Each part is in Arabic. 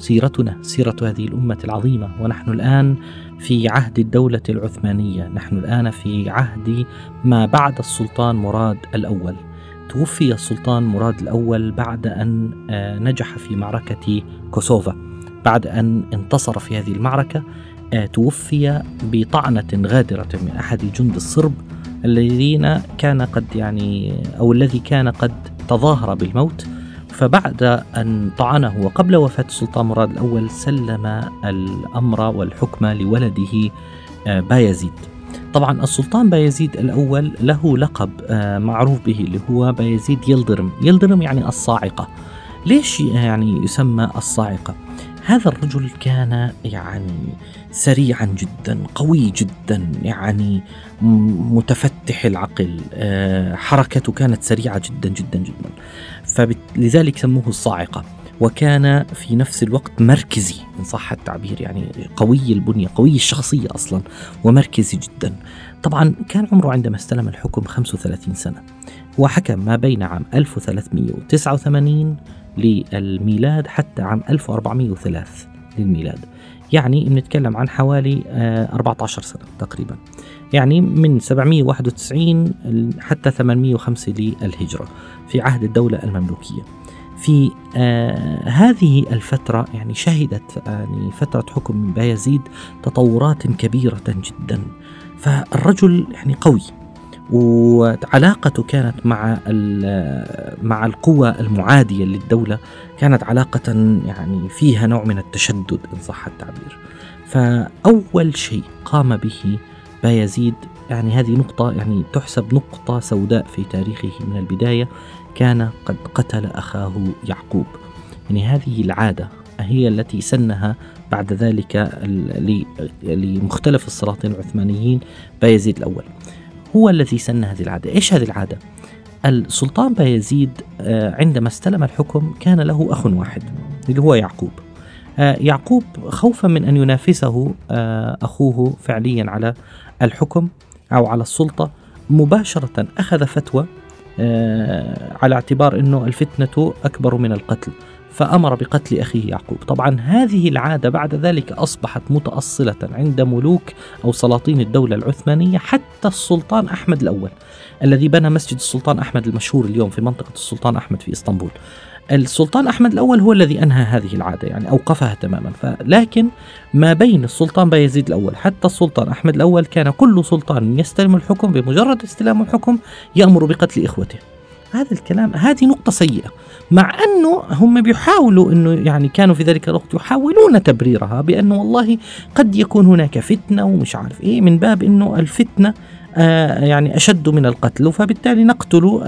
سيرتنا سيرة هذه الأمة العظيمة ونحن الآن في عهد الدولة العثمانية، نحن الآن في عهد ما بعد السلطان مراد الأول. توفي السلطان مراد الأول بعد أن آه، نجح في معركة كوسوفا، بعد أن انتصر في هذه المعركة آه، توفي بطعنة غادرة من أحد الجند الصرب الذين كان قد يعني أو الذي كان قد تظاهر بالموت. فبعد أن طعنه وقبل وفاة السلطان مراد الأول سلم الأمر والحكم لولده آه، بايزيد. طبعا السلطان بايزيد الأول له لقب آه، معروف به اللي هو بايزيد يلدرم. يلدرم يعني الصاعقة. ليش يعني يسمى الصاعقة؟ هذا الرجل كان يعني سريعا جدا قوي جدا يعني متفتح العقل آه، حركته كانت سريعة جدا جدا جدا. فلذلك سموه الصاعقة وكان في نفس الوقت مركزي إن صح التعبير يعني قوي البنية قوي الشخصية أصلا ومركزي جدا. طبعا كان عمره عندما استلم الحكم 35 سنة وحكم ما بين عام 1389 للميلاد حتى عام 1403 للميلاد. يعني بنتكلم عن حوالي 14 سنة تقريبا. يعني من 791 حتى 805 للهجرة في عهد الدولة المملوكية في آه هذه الفترة يعني شهدت يعني فترة حكم بايزيد تطورات كبيرة جدا فالرجل يعني قوي وعلاقته كانت مع مع القوى المعادية للدولة كانت علاقة يعني فيها نوع من التشدد إن صح التعبير. فأول شيء قام به بايزيد يعني هذه نقطة يعني تحسب نقطة سوداء في تاريخه من البداية كان قد قتل أخاه يعقوب. يعني هذه العادة هي التي سنها بعد ذلك لمختلف السلاطين العثمانيين بايزيد الأول. هو الذي سن هذه العادة. إيش هذه العادة؟ السلطان بايزيد آه، عندما استلم الحكم كان له أخ واحد اللي هو يعقوب. يعقوب خوفا من أن ينافسه آه، أخوه فعليا على الحكم أو على السلطة مباشرة أخذ فتوى على اعتبار أنه الفتنة أكبر من القتل. فأمر بقتل أخيه يعقوب. طبعا هذه العادة بعد ذلك أصبحت متأصلة عند ملوك أو سلاطين الدولة العثمانية حتى السلطان أحمد الأول الذي بنى مسجد السلطان أحمد المشهور اليوم في منطقة السلطان أحمد في إسطنبول. السلطان أحمد الأول هو الذي أنهى هذه العادة يعني أوقفها تماما. لكن ما بين السلطان بايزيد الأول حتى السلطان أحمد الأول كان كل سلطان يستلم الحكم بمجرد استلام الحكم يأمر بقتل إخوته. هذا الكلام هذه نقطة سيئة. مع أنه هم بيحاولوا أنه يعني كانوا في ذلك الوقت يحاولون تبريرها بأنه والله قد يكون هناك فتنة ومش عارف إيه من باب أنه الفتنة آه يعني أشد من القتل. فبالتالي نقتل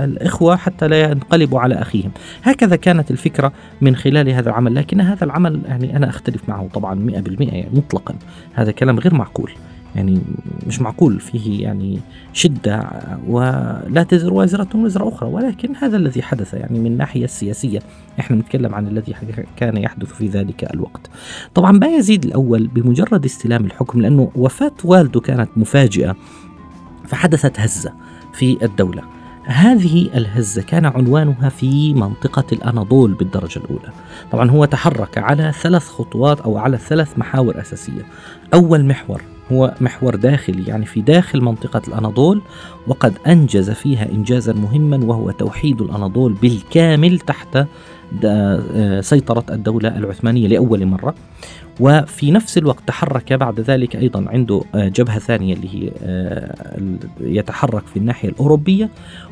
الإخوة حتى لا ينقلبوا على أخيهم. هكذا كانت الفكرة من خلال هذا العمل. لكن هذا العمل يعني أنا أختلف معه طبعا 100% يعني مطلقا. هذا كلام غير معقول. يعني مش معقول فيه يعني شدة ولا تزر وازرة وزر أخرى ولكن هذا الذي حدث يعني من الناحية السياسية إحنا نتكلم عن الذي كان يحدث في ذلك الوقت. طبعا بايزيد الأول بمجرد استلام الحكم لأنه وفاة والده كانت مفاجئة فحدثت هزة في الدولة. هذه الهزة كان عنوانها في منطقة الأناضول بالدرجة الأولى. طبعا هو تحرك على ثلاث خطوات أو على ثلاث محاور أساسية. أول محور هو محور داخلي يعني في داخل منطقة الأناضول وقد أنجز فيها إنجازا مهما وهو توحيد الأناضول بالكامل تحت آه، سيطرة الدولة العثمانية لأول مرة. وفي نفس الوقت تحرك بعد ذلك أيضا عنده آه، جبهة ثانية اللي هي آه، يتحرك في الناحية الأوروبية.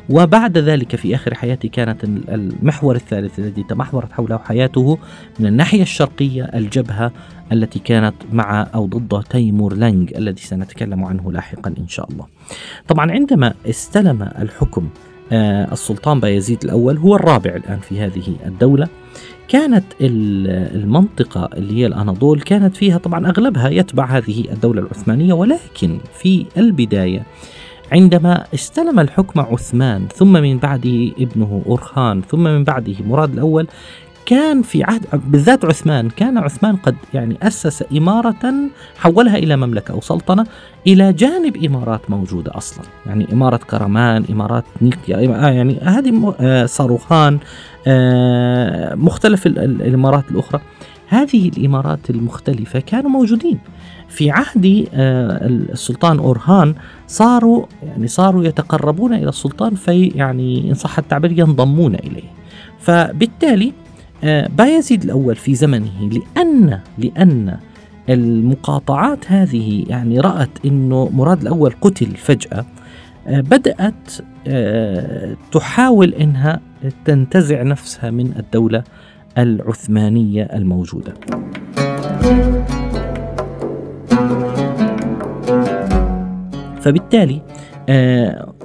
وبعد ذلك في آخر حياته كانت المحور الثالث الذي تمحورت حوله حياته من الناحية الشرقية الجبهة التي كانت مع أو ضد تيمور لانج الذي سنتكلم عنه لاحقا إن شاء الله. طبعا عندما استلم الحكم السلطان بايزيد الأول. هو الرابع الآن في هذه الدولة. كانت المنطقة اللي هي الأناضول كانت فيها طبعا أغلبها يتبع هذه الدولة العثمانية ولكن في البداية عندما استلم الحكم عثمان ثم من بعده ابنه أورخان ثم من بعده مراد الأول كان في عهد بالذات عثمان كان عثمان قد يعني أسس إمارة حولها إلى مملكة أو سلطنة إلى جانب إمارات موجودة أصلا. يعني إمارة كرمان إمارات نيقيا آه، يعني هذه آه، صاروخان آه، مختلف الإمارات الأخرى. هذه الإمارات المختلفة كانوا موجودين. في عهد السلطان أورهان صاروا يعني صاروا يتقربون إلى السلطان في يعني إن صح التعبير ينضمون إليه. فبالتالي بايزيد الأول في زمنه لأن لأن المقاطعات هذه يعني رأت أنه مراد الأول قتل فجأة آه، بدأت آه، تحاول أنها تنتزع نفسها من الدولة العثمانية الموجودة. فبالتالي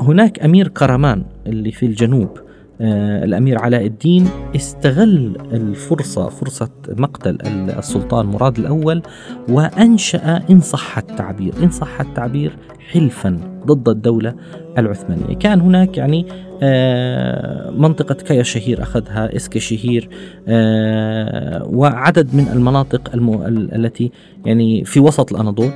هناك أمير كرمان اللي في الجنوب آه، الأمير علاء الدين استغل الفرصة فرصة مقتل السلطان مراد الأول وأنشأ إن صح التعبير إن صح التعبير حلفا. ضد الدولة العثمانية. كان هناك يعني آه، منطقة كيا شهير أخذها إسكي شهير آه، وعدد من المناطق المو... التي يعني في وسط الأناضول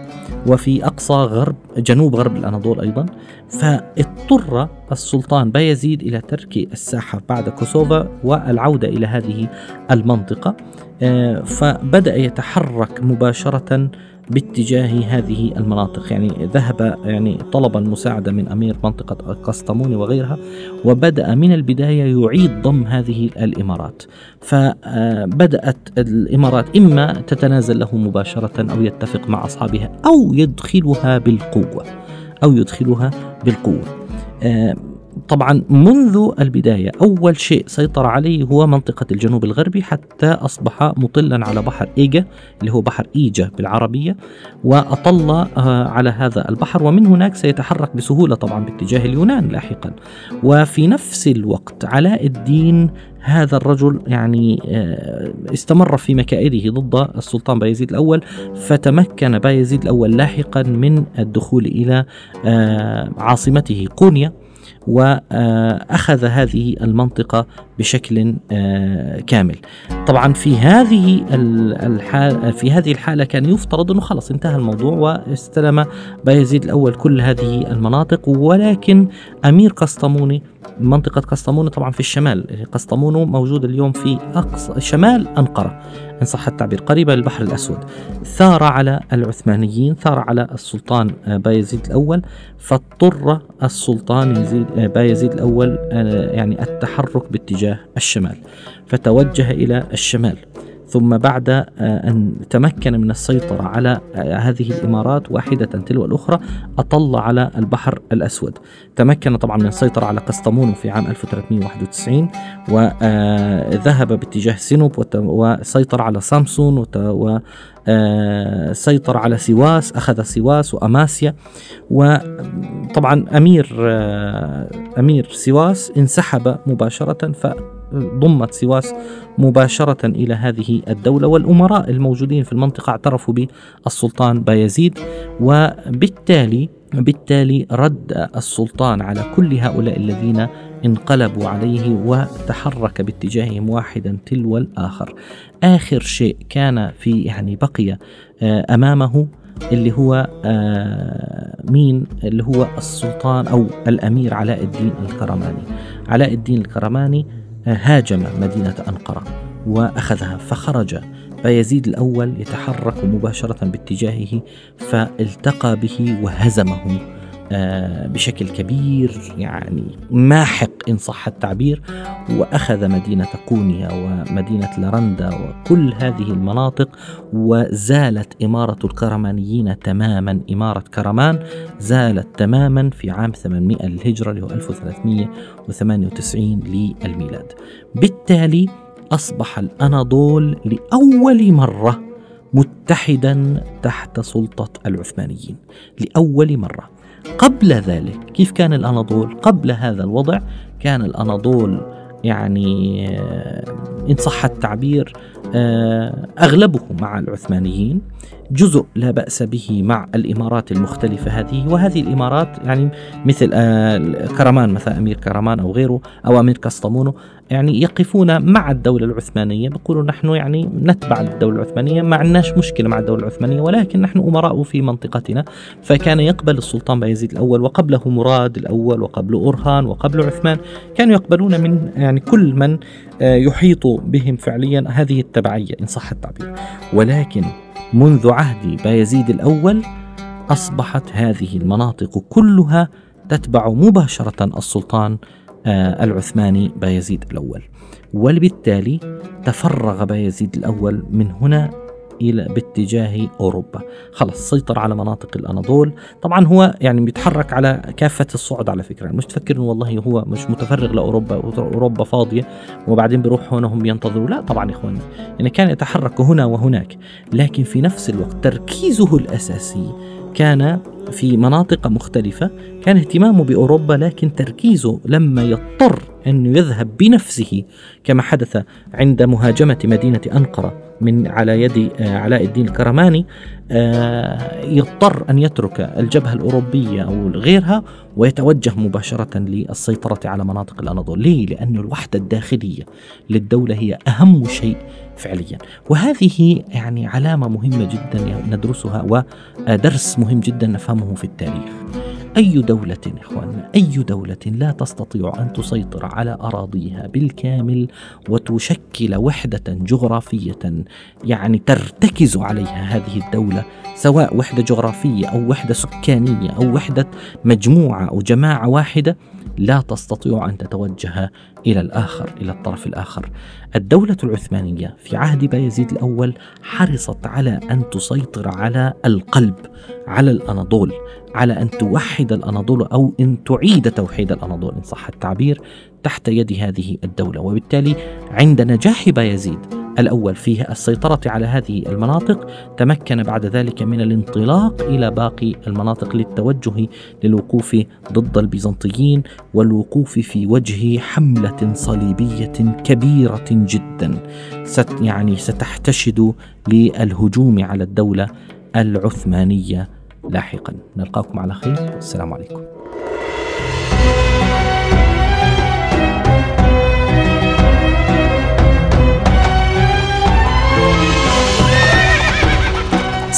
وفي أقصى غرب جنوب غرب الأناضول أيضا. فاضطر السلطان بايزيد إلى ترك الساحة بعد كوسوفا والعودة إلى هذه المنطقة آه، فبدأ يتحرك مباشرة باتجاه هذه المناطق. يعني ذهب يعني طلب المساعدة من أمير منطقة قسطموني وغيرها وبدأ من البداية يعيد ضم هذه الإمارات. فبدأت الإمارات إما تتنازل له مباشرة أو يتفق مع أصحابها أو يدخلها بالقوة أو يدخلها بالقوة. آه، طبعا منذ البداية أول شيء سيطر عليه هو منطقة الجنوب الغربي حتى أصبح مطلا على بحر إيجا اللي هو بحر إيجا بالعربية وأطل آه، على هذا البحر. ومن هناك سيتحرك بسهولة طبعا باتجاه اليونان لاحقا. وفي نفس الوقت علاء الدين هذا الرجل يعني آه، استمر في مكائده ضد السلطان بايزيد الأول فتمكن بايزيد الأول لاحقا من الدخول إلى آه، عاصمته قونيا. وأخذ هذه المنطقة بشكل آه، كامل. طبعا في هذه الحال في هذه الحالة كان يفترض إنه خلص انتهى الموضوع واستلم بايزيد الأول كل هذه المناطق ولكن أمير قسطموني منطقة قسطمونة طبعا في الشمال قسطمونة موجود اليوم في أقصى شمال أنقرة إن صح التعبير قريبة للبحر الأسود ثار على العثمانيين ثار على السلطان آه، بايزيد الأول فاضطر السلطان يزيد آه، بايزيد الأول يعني التحرك باتجاه الشمال فتوجه إلى الشمال ثم بعد آه، أن تمكن من السيطرة على آه، هذه الإمارات واحدة تلو الأخرى أطل على البحر الأسود. تمكن طبعا من السيطرة على قسطمون في عام 1391 وذهب باتجاه سينوب وسيطر على سامسون وسيطر على سواس أخذ سواس وأماسيا. وطبعا أمير أمير سواس انسحب مباشرة ف ضمت سواس مباشرة إلى هذه الدولة. والأمراء الموجودين في المنطقة اعترفوا بالسلطان بايزيد وبالتالي بالتالي رد السلطان على كل هؤلاء الذين انقلبوا عليه وتحرك باتجاههم واحدا تلو الآخر. آخر شيء كان في يعني بقي آه، أمامه اللي هو آه، مين؟ اللي هو السلطان أو الأمير علاء الدين الكرماني. علاء الدين الكرماني هاجم مدينة أنقرة وأخذها فخرج. فيزيد الأول يتحرك مباشرة باتجاهه فالتقى به وهزمه. آه، بشكل كبير يعني ماحق إن صح التعبير وأخذ مدينة قونيا ومدينة لرندا وكل هذه المناطق وزالت إمارة الكرمانيين تماما إمارة كرمان زالت تماما في عام 800 للهجرة اللي هو 1398 للميلاد. بالتالي أصبح الأناضول لأول مرة متحدا تحت سلطة العثمانيين. لأول مرة. قبل ذلك كيف كان الأناضول؟ قبل هذا الوضع كان الأناضول يعني آه، إن صح التعبير آه، أغلبه مع العثمانيين. جزء لا بأس به مع الإمارات المختلفة هذه وهذه الإمارات يعني مثل آه، كرمان مثلا أمير كرمان أو غيره أو أمير كاستامونو يعني يقفون مع الدولة العثمانية بيقولوا نحن يعني نتبع الدولة العثمانية ما عندناش مشكلة مع الدولة العثمانية ولكن نحن أمراء في منطقتنا. فكان يقبل السلطان بايزيد الأول وقبله مراد الأول وقبله أرهان وقبله عثمان. كانوا يقبلون من يعني كل من آه، يحيط بهم فعليا هذه التبعية إن صح التعبير. ولكن منذ عهد بايزيد الأول أصبحت هذه المناطق كلها تتبع مباشرة السلطان آه، العثماني بايزيد الأول. وبالتالي تفرغ بايزيد الأول من هنا إلى باتجاه أوروبا. خلص سيطر على مناطق الأناضول. طبعا هو يعني بيتحرك على كافة الصعد على فكرة. مش تفكر إنه والله هو مش متفرغ لأوروبا أوروبا فاضية وبعدين بيروح هنا هم بينتظروا. لا طبعا يا إخواننا يعني كان يتحرك هنا وهناك. لكن في نفس الوقت تركيزه الأساسي كان في مناطق مختلفة. كان اهتمامه بأوروبا لكن تركيزه لما يضطر أنه يذهب بنفسه كما حدث عند مهاجمة مدينة أنقرة. من على يد آه، علاء الدين الكرماني آه، يضطر أن يترك الجبهة الأوروبية أو غيرها ويتوجه مباشرة للسيطرة على مناطق الأناضول ليه؟ لأن الوحدة الداخلية للدولة هي أهم شيء فعليا وهذه يعني علامة مهمة جدا ندرسها ودرس مهم جدا نفهمه في التاريخ أي دولة إخواننا أي دولة لا تستطيع أن تسيطر على أراضيها بالكامل وتشكل وحدة جغرافية يعني ترتكز عليها هذه الدولة سواء وحدة جغرافية أو وحدة سكانية أو وحدة مجموعة أو جماعة واحدة لا تستطيع أن تتوجه إلى الآخر إلى الطرف الآخر. الدولة العثمانية في عهد بايزيد الأول حرصت على أن تسيطر على القلب على الأناضول على أن توحد الأناضول أو إن تعيد توحيد الأناضول إن صح التعبير تحت يد هذه الدولة وبالتالي عند نجاح بايزيد الأول في السيطرة على هذه المناطق تمكن بعد ذلك من الانطلاق إلى باقي المناطق للتوجه للوقوف ضد البيزنطيين والوقوف في وجه حملة صليبية كبيرة جدا. ست يعني ستحتشد للهجوم على الدولة العثمانية لاحقا. نلقاكم على خير. السلام عليكم.